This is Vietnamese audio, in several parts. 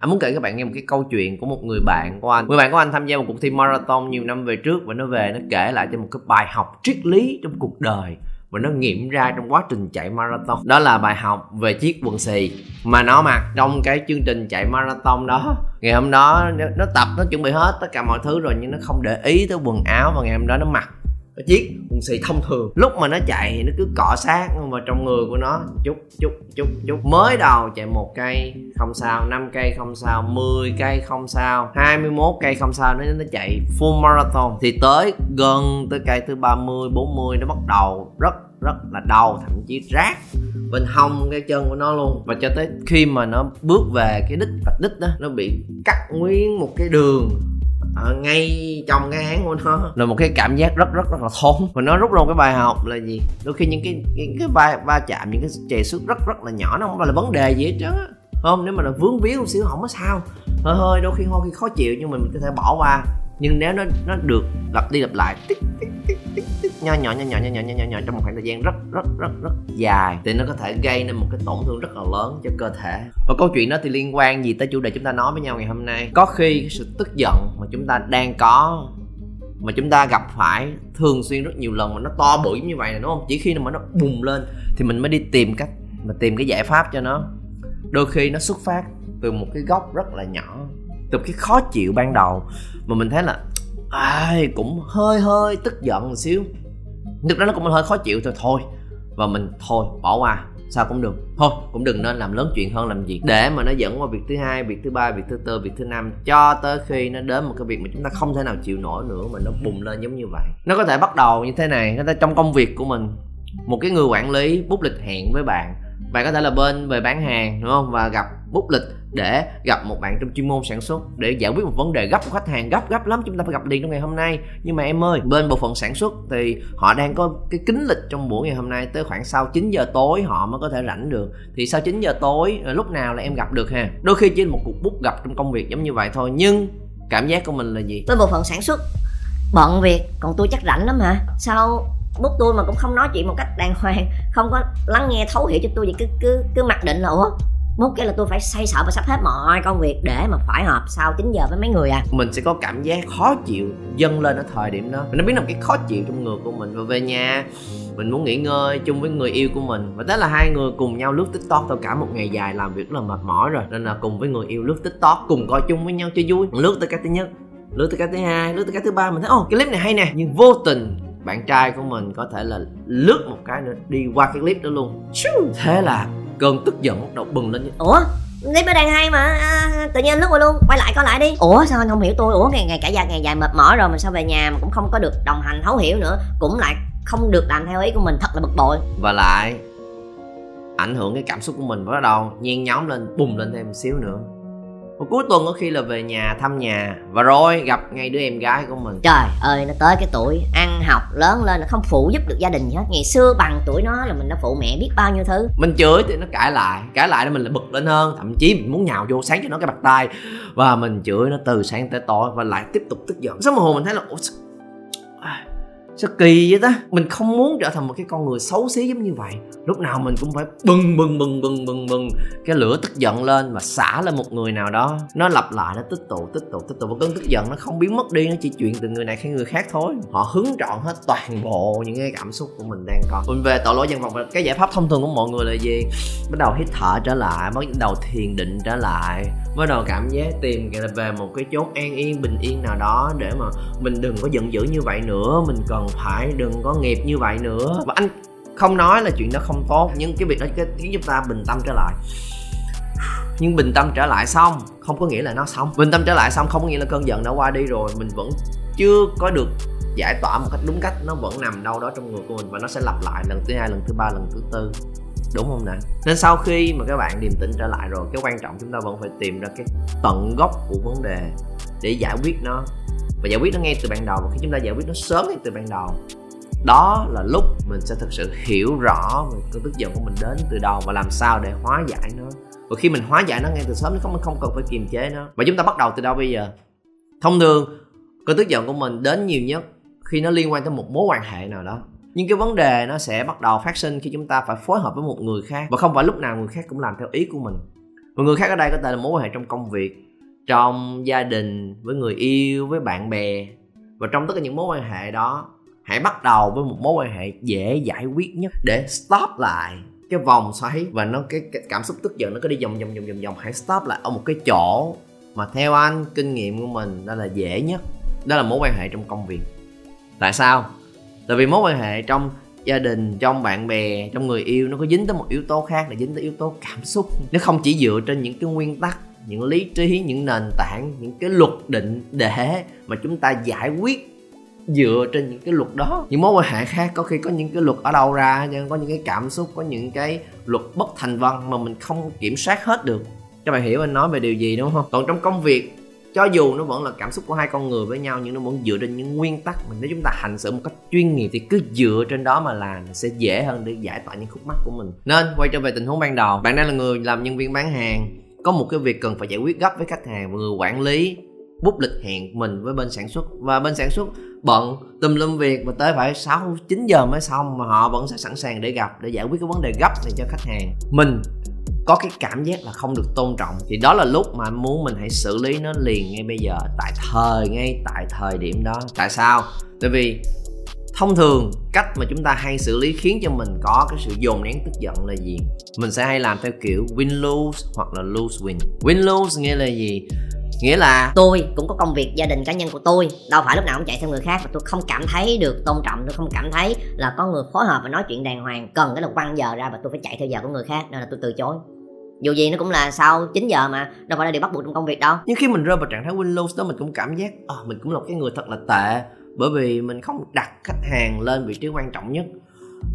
anh muốn kể các bạn nghe một cái câu chuyện của một người bạn của anh. Người bạn của anh tham gia một cuộc thi marathon nhiều năm về trước và nó về nó kể lại cho một cái bài học triết lý trong cuộc đời và nó nghiệm ra trong quá trình chạy marathon. Đó là bài học về chiếc quần xì mà nó mặc trong cái chương trình chạy marathon đó. Ngày hôm đó nó, nó tập nó chuẩn bị hết tất cả mọi thứ rồi nhưng nó không để ý tới quần áo và ngày hôm đó nó mặc nó chiếc quần xì thông thường. Lúc mà nó chạy thì nó cứ cọ sát vào trong người của nó. Chút chút chút chút. Mới đầu chạy một cây không sao 5 cây không sao 10 cây không sao 21 cây không sao. Nó nó chạy full marathon. Thì tới gần tới cây thứ 30 40 nó bắt đầu rất rất là đau. Thậm chí rát bên hông, cái chân của nó luôn. Và cho tới khi mà nó bước về cái đích, vạch đích đó, nó bị cắt nguyên một cái đường ở ngay trong cái án của nó. Là một cái cảm giác rất rất rất là thốn. Và nó rút ra cái bài học là gì? Đôi khi những cái những cái va va chạm, những cái chè xước rất rất là nhỏ, nó không phải là vấn đề gì hết trơn á. Không? Nếu mà là vướng víu một xíu không có sao. Hơi hơi, đôi khi hơi khi khó chịu nhưng mà mình có thể bỏ qua. Nhưng nếu nó nó được lặp đi lặp lại, tích tích tích tích tích nho nhỏ nhỏ nhỏ nhỏ nhỏ nhỏ nhỏ, trong một khoảng thời gian rất rất rất rất dài thì nó có thể gây nên một cái tổn thương rất là lớn cho cơ thể. Và câu chuyện đó thì liên quan gì tới chủ đề chúng ta nói với nhau ngày hôm nay. Có khi cái sự tức giận mà chúng ta đang có mà chúng ta gặp phải thường xuyên rất nhiều lần mà nó to bự như vậy này đúng không? Chỉ khi mà nó bùng lên thì mình mới đi tìm cách mà tìm cái giải pháp cho nó. Đôi khi nó xuất phát từ một cái góc rất là nhỏ, từ cái khó chịu ban đầu mà mình thấy là ai, cũng hơi hơi tức giận một xíu. Thực ra nó cũng hơi khó chịu thôi thôi. Và mình, thôi, bỏ qua. Sao cũng được. Thôi, cũng đừng nên làm lớn chuyện hơn làm gì để mà nó dẫn qua việc thứ hai, việc thứ ba, việc thứ tư, việc thứ năm, cho tới khi nó đến một cái việc mà chúng ta không thể nào chịu nổi nữa mà nó bùng lên giống như vậy. Nó có thể bắt đầu như thế này. Nó trong công việc của mình. Một cái người quản lý bút lịch hẹn với bạn bạn có thể là bên về bán hàng, đúng không? Và gặp bút lịch để gặp một bạn trong chuyên môn sản xuất để giải quyết một vấn đề gấp của khách hàng, gấp gấp lắm. Chúng ta phải gặp liền trong ngày hôm nay. Nhưng mà em ơi, bên bộ phận sản xuất thì họ đang có cái kính lịch trong buổi ngày hôm nay tới khoảng sau 9 giờ tối họ mới có thể rảnh được. Thì sau 9 giờ tối ờ, lúc nào là em gặp được ha? Đôi khi chỉ một cuộc bút gặp trong công việc giống như vậy thôi, nhưng cảm giác của mình là gì? Bên bộ phận sản xuất, bận việc, còn tôi chắc rảnh lắm hả? Sao bút tôi mà cũng không nói chuyện một cách đàng hoàng, không có lắng nghe thấu hiểu cho tôi, vậy cứ cứ cứ mặc định là, ủa, mốt cái là tôi phải say sợ và sắp hết mọi công việc để mà phải họp sau 9 giờ với mấy người à? Mình sẽ có cảm giác khó chịu dâng lên ở thời điểm đó. Mình nó biết là cái khó chịu trong người của mình và về nhà, mình muốn nghỉ ngơi chung với người yêu của mình. Và thế là hai người cùng nhau lướt tiktok sau cả một ngày dài làm việc rất là mệt mỏi rồi. Nên là cùng với người yêu lướt tiktok, cùng coi chung với nhau cho vui. Lướt tới cái thứ nhất, lướt tới cái thứ hai, lướt tới cái thứ ba, mình thấy, ồ, cái clip này hay nè. Nhưng vô tình bạn trai của mình có thể là lướt một cái nữa đi qua cái clip đó luôn. Thế là cơn tức giận bắt đầu bừng lên. Ủa? Clip nó đang hay mà. À, tự nhiên lướt qua luôn. Quay lại coi lại đi. Ủa sao anh không hiểu tôi? Ủa ngày ngày cả dài ngày dài mệt mỏi rồi mà sao về nhà mà cũng không có được đồng hành thấu hiểu nữa. Cũng lại không được làm theo ý của mình. Thật là bực bội. Và lại ảnh hưởng cái cảm xúc của mình bắt đầu nhen nhóm lên bùng lên thêm một xíu nữa và cuối tuần có khi là về nhà thăm nhà. Và rồi gặp ngay đứa em gái của mình. Trời ơi nó tới cái tuổi ăn học lớn lên nó không phụ giúp được gia đình gì hết. Ngày xưa bằng tuổi nó là mình đã phụ mẹ biết bao nhiêu thứ. Mình chửi thì nó cãi lại. Cãi lại thì mình lại bực lên hơn. Thậm chí mình muốn nhào vô sáng cho nó cái bạc tay. Và mình chửi nó từ sáng tới tối và lại tiếp tục tức giận. Sau một hồi mình thấy là Ủa, sao kỳ vậy ta? Mình không muốn trở thành một cái con người xấu xí giống như vậy. Lúc nào mình cũng phải bừng bừng bừng bừng bừng bừng. Cái lửa tức giận lên và xả lên một người nào đó. Nó lặp lại, nó tích tụ tích tụ tích tụ. Và cơn tức giận nó không biến mất đi, nó chỉ chuyện từ người này sang người khác thôi. Họ hứng trọn hết toàn bộ những cái cảm xúc của mình đang có. Mình về tội lỗi dân vọng. Cái giải pháp thông thường của mọi người là gì? Bắt đầu hít thở trở lại, bắt đầu thiền định trở lại. Bắt đầu cảm giác tìm về một cái chốt an yên, bình yên nào đó để mà mình đừng có giận dữ như vậy nữa. Mình cần phải đừng có nghiệp như vậy nữa. Và anh không nói là chuyện đó không tốt, nhưng cái việc đó khiến chúng ta bình tâm trở lại. Nhưng bình tâm trở lại xong, không có nghĩa là nó xong. Bình tâm trở lại xong không có nghĩa là cơn giận đã qua đi rồi. Mình vẫn chưa có được giải tỏa một cách đúng cách. Nó vẫn nằm đâu đó trong người của mình và nó sẽ lặp lại lần thứ hai, lần thứ ba, lần thứ tư. Đúng không nè nên sau khi mà các bạn điềm tĩnh trở lại rồi, cái quan trọng chúng ta vẫn phải tìm ra cái tận gốc của vấn đề để giải quyết nó và giải quyết nó ngay từ ban đầu. Và khi chúng ta giải quyết nó sớm ngay từ ban đầu, đó là lúc mình sẽ thực sự hiểu rõ về cơn tức giận của mình đến từ đâu và làm sao để hóa giải nó. Và khi mình hóa giải nó ngay từ sớm, nó không không cần phải kiềm chế nó. Và chúng ta bắt đầu từ đâu bây giờ? Thông thường, cơn tức giận của mình đến nhiều nhất khi nó liên quan tới một mối quan hệ nào đó. Nhưng cái vấn đề nó sẽ bắt đầu phát sinh khi chúng ta phải phối hợp với một người khác. Và không phải lúc nào người khác cũng làm theo ý của mình. Và người khác ở đây có thể là mối quan hệ trong công việc trong gia đình với người yêu với bạn bè. Và trong tất cả những mối quan hệ đó hãy bắt đầu với một mối quan hệ dễ giải quyết nhất để stop lại cái vòng xoáy. Và nó cái, cái cảm xúc tức giận nó cứ đi vòng vòng vòng vòng vòng. Hãy stop lại ở một cái chỗ mà theo anh kinh nghiệm của mình đó là dễ nhất. Đó là mối quan hệ trong công việc. Tại sao? Tại vì mối quan hệ trong gia đình trong bạn bè trong người yêu nó có dính tới một yếu tố khác là dính tới yếu tố cảm xúc. Nó không chỉ dựa trên những cái nguyên tắc những lý trí, những nền tảng, những cái luật định để mà chúng ta giải quyết dựa trên những cái luật đó. Những mối quan hệ khác có khi có những cái luật ở đâu ra, nhưng có những cái cảm xúc, có những cái luật bất thành văn mà mình không kiểm soát hết được. Các bạn hiểu anh nói về điều gì, đúng không? Còn trong công việc, cho dù nó vẫn là cảm xúc của hai con người với nhau, nhưng nó vẫn dựa trên những nguyên tắc mình nếu chúng ta hành xử một cách chuyên nghiệp thì cứ dựa trên đó mà làm sẽ dễ hơn để giải tỏa những khúc mắc của mình. Nên quay trở về tình huống ban đầu. Bạn đang là người làm nhân viên bán hàng có một cái việc cần phải giải quyết gấp với khách hàng và người quản lý, bút lịch hẹn mình với bên sản xuất. Và bên sản xuất bận tùm lum việc và tới phải 6 9 giờ mới xong mà họ vẫn sẽ sẵn sàng để gặp, để giải quyết cái vấn đề gấp này cho khách hàng. Mình có cái cảm giác là không được tôn trọng. Thì đó là lúc mà anh muốn mình hãy xử lý nó liền ngay bây giờ, tại thời, ngay tại thời điểm đó. Tại sao? Tại vì thông thường cách mà chúng ta hay xử lý khiến cho mình có cái sự dồn nén tức giận là gì? Mình sẽ hay làm theo kiểu win lose hoặc là lose win. Win lose nghĩa là gì? Nghĩa là tôi cũng có công việc gia đình cá nhân của tôi. Đâu phải lúc nào cũng chạy theo người khác và tôi không cảm thấy được tôn trọng tôi không cảm thấy là có người phối hợp và nói chuyện đàng hoàng cần cái là quăng giờ ra và tôi phải chạy theo giờ của người khác nên là tôi từ chối. Dù gì nó cũng là sau 9 giờ mà đâu phải là điều bắt buộc trong công việc đâu. Nhưng khi mình rơi vào trạng thái win lose đó mình cũng cảm giác à, mình cũng là cái người thật là tệ bởi vì mình không đặt khách hàng lên vị trí quan trọng nhất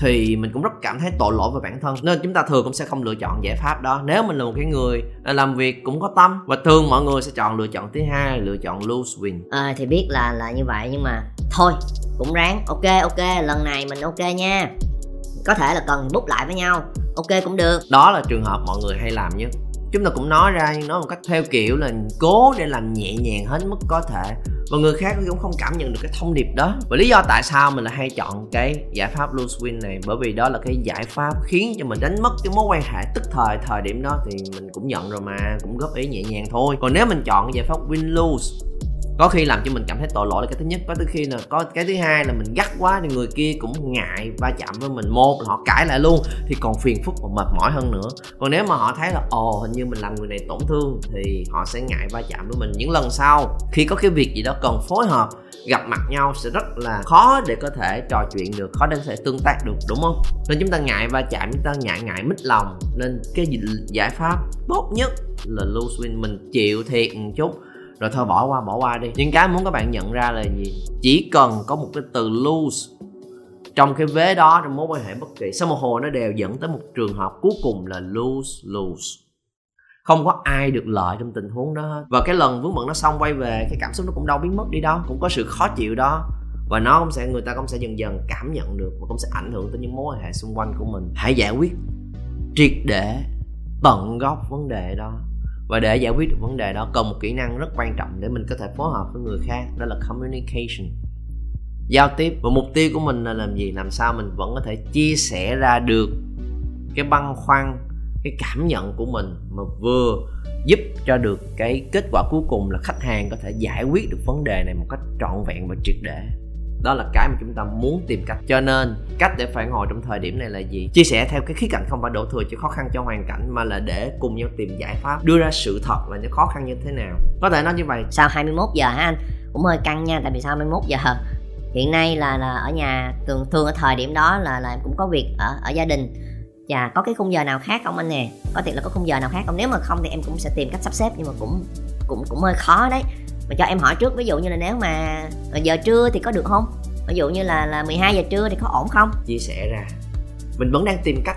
thì mình cũng rất cảm thấy tội lỗi về bản thân. Nên chúng ta thường cũng sẽ không lựa chọn giải pháp đó. Nếu mình là một cái người làm việc cũng có tâm và thường mọi người sẽ chọn lựa chọn thứ hai lựa chọn lose win. À, thì biết là là như vậy nhưng mà thôi cũng ráng. Ok ok lần này mình ok nha. Có thể là cần bút lại với nhau. Ok cũng được. Đó là trường hợp mọi người hay làm nhất. Chúng ta cũng nói ra nhưng nói một cách theo kiểu là cố để làm nhẹ nhàng hết mức có thể và người khác cũng không cảm nhận được cái thông điệp đó. Và lý do tại sao mình là hay chọn cái giải pháp lose win này, bởi vì đó là cái giải pháp khiến cho mình đánh mất cái mối quan hệ tức thời thời điểm đó. Thì mình cũng nhận rồi mà, cũng góp ý nhẹ nhàng thôi. Còn nếu mình chọn cái giải pháp win lose có khi làm cho mình cảm thấy tội lỗi là cái thứ nhất. Có thứ khi là có cái thứ hai là mình gắt quá thì người kia cũng ngại va chạm với mình một là họ cãi lại luôn, thì còn phiền phức và mệt mỏi hơn nữa. Còn nếu mà họ thấy là, ồ, hình như mình làm người này tổn thương thì họ sẽ ngại va chạm với mình những lần sau. Khi có cái việc gì đó cần phối hợp, gặp mặt nhau sẽ rất là khó để có thể trò chuyện được, khó để có thể tương tác được, đúng không? Nên chúng ta ngại va chạm, chúng ta ngại ngại mít lòng. Nên cái giải pháp tốt nhất là lose win mình chịu thiệt một chút rồi thôi, bỏ qua bỏ qua đi. Nhưng cái muốn các bạn nhận ra là gì? Chỉ cần có một cái từ lose trong cái vế đó, trong mối quan hệ bất kỳ, sau một hồi nó đều dẫn tới một trường hợp cuối cùng là lose lose. Không có ai được lợi trong tình huống đó hết. Và cái lần vướng bận nó xong, quay về, cái cảm xúc nó cũng đâu biến mất đi đâu cũng có sự khó chịu đó. Và nó cũng sẽ, người ta cũng sẽ dần dần cảm nhận được và cũng sẽ ảnh hưởng tới những mối quan hệ xung quanh của mình. Hãy giải quyết, triệt để, tận gốc vấn đề đó và để giải quyết được vấn đề đó, cần một kỹ năng rất quan trọng để mình có thể phối hợp với người khác, đó là communication. Giao tiếp, và mục tiêu của mình là làm gì, làm sao mình vẫn có thể chia sẻ ra được cái băn khoăn, cái cảm nhận của mình mà vừa giúp cho được cái kết quả cuối cùng là khách hàng có thể giải quyết được vấn đề này một cách trọn vẹn và triệt để đó là cái mà chúng ta muốn tìm cách. Cho nên, cách để phản hồi trong thời điểm này là gì? Chia sẻ theo cái khía cạnh không phải đổ thừa cho khó khăn cho hoàn cảnh, mà là để cùng nhau tìm giải pháp đưa ra sự thật là những khó khăn như thế nào. Có thể nói như vậy. Sau 21 giờ hả anh? Cũng hơi căng nha, tại vì sau 21 giờ hiện nay là là ở nhà, thường thường ở thời điểm đó là là cũng có việc ở ở gia đình. Và có cái khung giờ nào khác không anh nè? Có thể là có khung giờ nào khác không? Nếu mà không thì em cũng sẽ tìm cách sắp xếp, nhưng mà cũng cũng cũng hơi khó đấy mà cho em hỏi trước, ví dụ như là nếu mà giờ trưa thì có được không? Ví dụ như là là 12 giờ trưa thì có ổn không? Chia sẻ ra. Mình vẫn đang tìm cách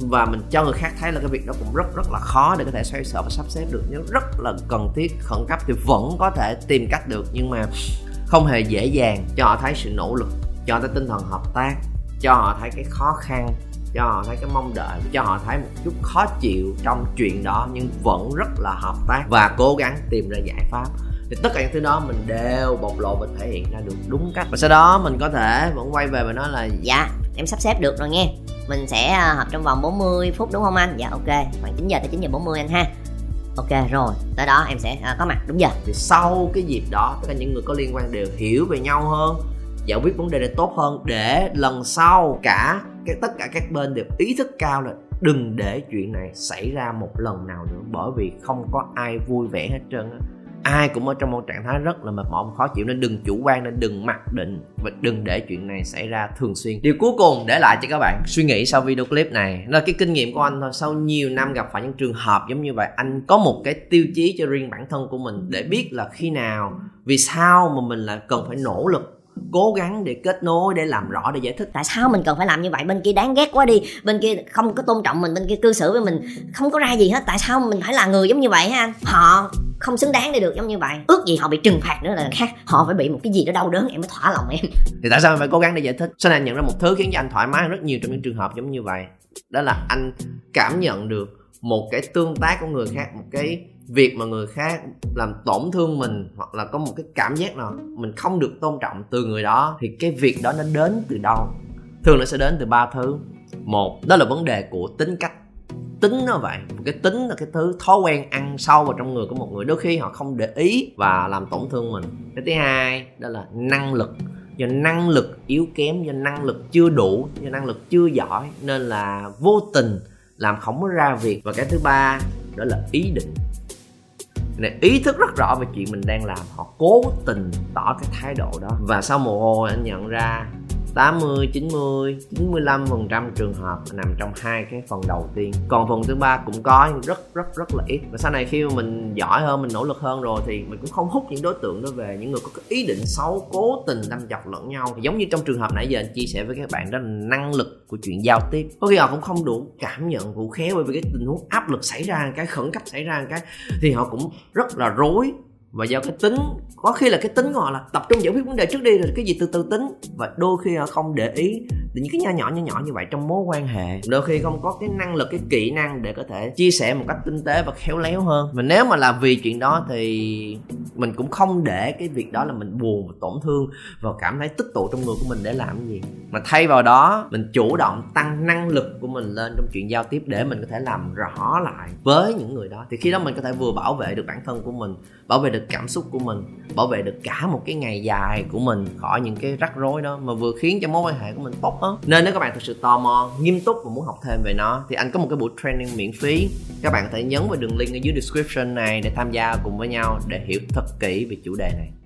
và mình cho người khác thấy là cái việc đó cũng rất rất là khó để có thể xoay sở và sắp xếp được. Nếu rất là cần thiết, khẩn cấp thì vẫn có thể tìm cách được. Nhưng mà không hề dễ dàng. Cho họ thấy sự nỗ lực, cho họ thấy tinh thần hợp tác, cho họ thấy cái khó khăn, cho họ thấy cái mong đợi, cho họ thấy một chút khó chịu trong chuyện đó nhưng vẫn rất là hợp tác và cố gắng tìm ra giải pháp thì tất cả những thứ đó mình đều bộc lộ và thể hiện ra được đúng cách. Và sau đó mình có thể vẫn quay về và nói là dạ em sắp xếp được rồi nghe. Mình sẽ à, họp trong vòng 40 phút đúng không anh? Dạ ok khoảng 9 giờ tới 9 giờ 40 anh ha. Ok rồi tới đó em sẽ à, có mặt. Đúng giờ. Thì sau cái dịp đó tất cả những người có liên quan đều hiểu về nhau hơn giải quyết vấn đề này tốt hơn để lần sau cả cái tất cả các bên đều ý thức cao là đừng để chuyện này xảy ra một lần nào nữa. Bởi vì không có ai vui vẻ hết trơn á ai cũng ở trong một trạng thái rất là mệt mỏi, khó chịu, nên đừng chủ quan, nên đừng mặc định và đừng để chuyện này xảy ra thường xuyên. Điều cuối cùng để lại cho các bạn suy nghĩ sau video clip này, là cái kinh nghiệm của anh thôi. Sau nhiều năm gặp phải những trường hợp giống như vậy, anh có một cái tiêu chí cho riêng bản thân của mình để biết là khi nào, vì sao mà mình lại cần phải nỗ lực cố gắng để kết nối để làm rõ để giải thích. Tại sao mình cần phải làm như vậy? Bên kia đáng ghét quá đi. Bên kia không có tôn trọng mình bên kia cư xử với mình. Không có ra gì hết. Tại sao mình phải là người giống như vậy ha anh? Họ không xứng đáng để được giống như vậy. Ước gì họ bị trừng phạt nữa là khác. Họ phải bị một cái gì đó đau đớn em mới thỏa lòng em. Thì tại sao mình phải cố gắng để giải thích? Sau này anh nhận ra một thứ khiến cho anh thoải mái rất nhiều trong những trường hợp giống như vậy. Đó là anh cảm nhận được một cái tương tác của người khác một cái việc mà người khác làm tổn thương mình hoặc là có một cái cảm giác nào mình không được tôn trọng từ người đó thì cái việc đó nó đến từ đâu? Thường nó sẽ đến từ ba thứ. Một, đó là vấn đề của tính cách. Tính nó vậy. Cái tính là cái thứ thói quen ăn sâu vào trong người của một người. Đôi khi họ không để ý và làm tổn thương mình. Cái thứ hai, đó là năng lực. Do năng lực yếu kém, do năng lực chưa đủ, do năng lực chưa giỏi nên là vô tình làm không có ra việc. Và cái thứ ba, đó là ý định này ý thức rất rõ về chuyện mình đang làm. Họ cố tình tỏ cái thái độ đó. Và sau một hồi anh nhận ra 80, 90, 95 phần trăm trường hợp nằm trong hai cái phần đầu tiên. Còn phần thứ ba cũng có nhưng rất rất rất là ít. Và sau này khi mà mình giỏi hơn mình nỗ lực hơn rồi thì mình cũng không hút những đối tượng đó về. Những người có cái ý định xấu cố tình đâm chọc lẫn nhau. Thì giống như trong trường hợp nãy giờ anh chia sẻ với các bạn đó là năng lực của chuyện giao tiếp. Có khi họ cũng không đủ cảm nhận đủ khéo bởi vì cái tình huống áp lực xảy ra cái khẩn cấp xảy ra cái thì họ cũng rất là rối và do cái tính, có khi là cái tính của họ là tập trung giải quyết vấn đề trước đi, rồi cái gì từ từ tính. Và đôi khi họ không để ý những cái nhỏ nhỏ nhỏ nhỏ như vậy trong mối quan hệ. Đôi khi không có cái năng lực, cái kỹ năng để có thể chia sẻ một cách tinh tế và khéo léo hơn. Mà nếu mà làm vì chuyện đó thì mình cũng không để cái việc đó là mình buồn và tổn thương và cảm thấy tích tụ trong người của mình để làm cái gì. Mà thay vào đó, mình chủ động tăng năng lực của mình lên trong chuyện giao tiếp để mình có thể làm rõ lại với những người đó. Thì khi đó mình có thể vừa bảo vệ được bản thân của mình, bảo vệ được được cảm xúc của mình, bảo vệ được cả một cái ngày dài của mình khỏi những cái rắc rối đó mà vừa khiến cho mối quan hệ của mình tốt hơn nên nếu các bạn thực sự tò mò, nghiêm túc và muốn học thêm về nó, thì anh có một cái buổi training miễn phí. Các bạn có thể nhấn vào đường link ở dưới description này để tham gia cùng với nhau để hiểu thật kỹ về chủ đề này.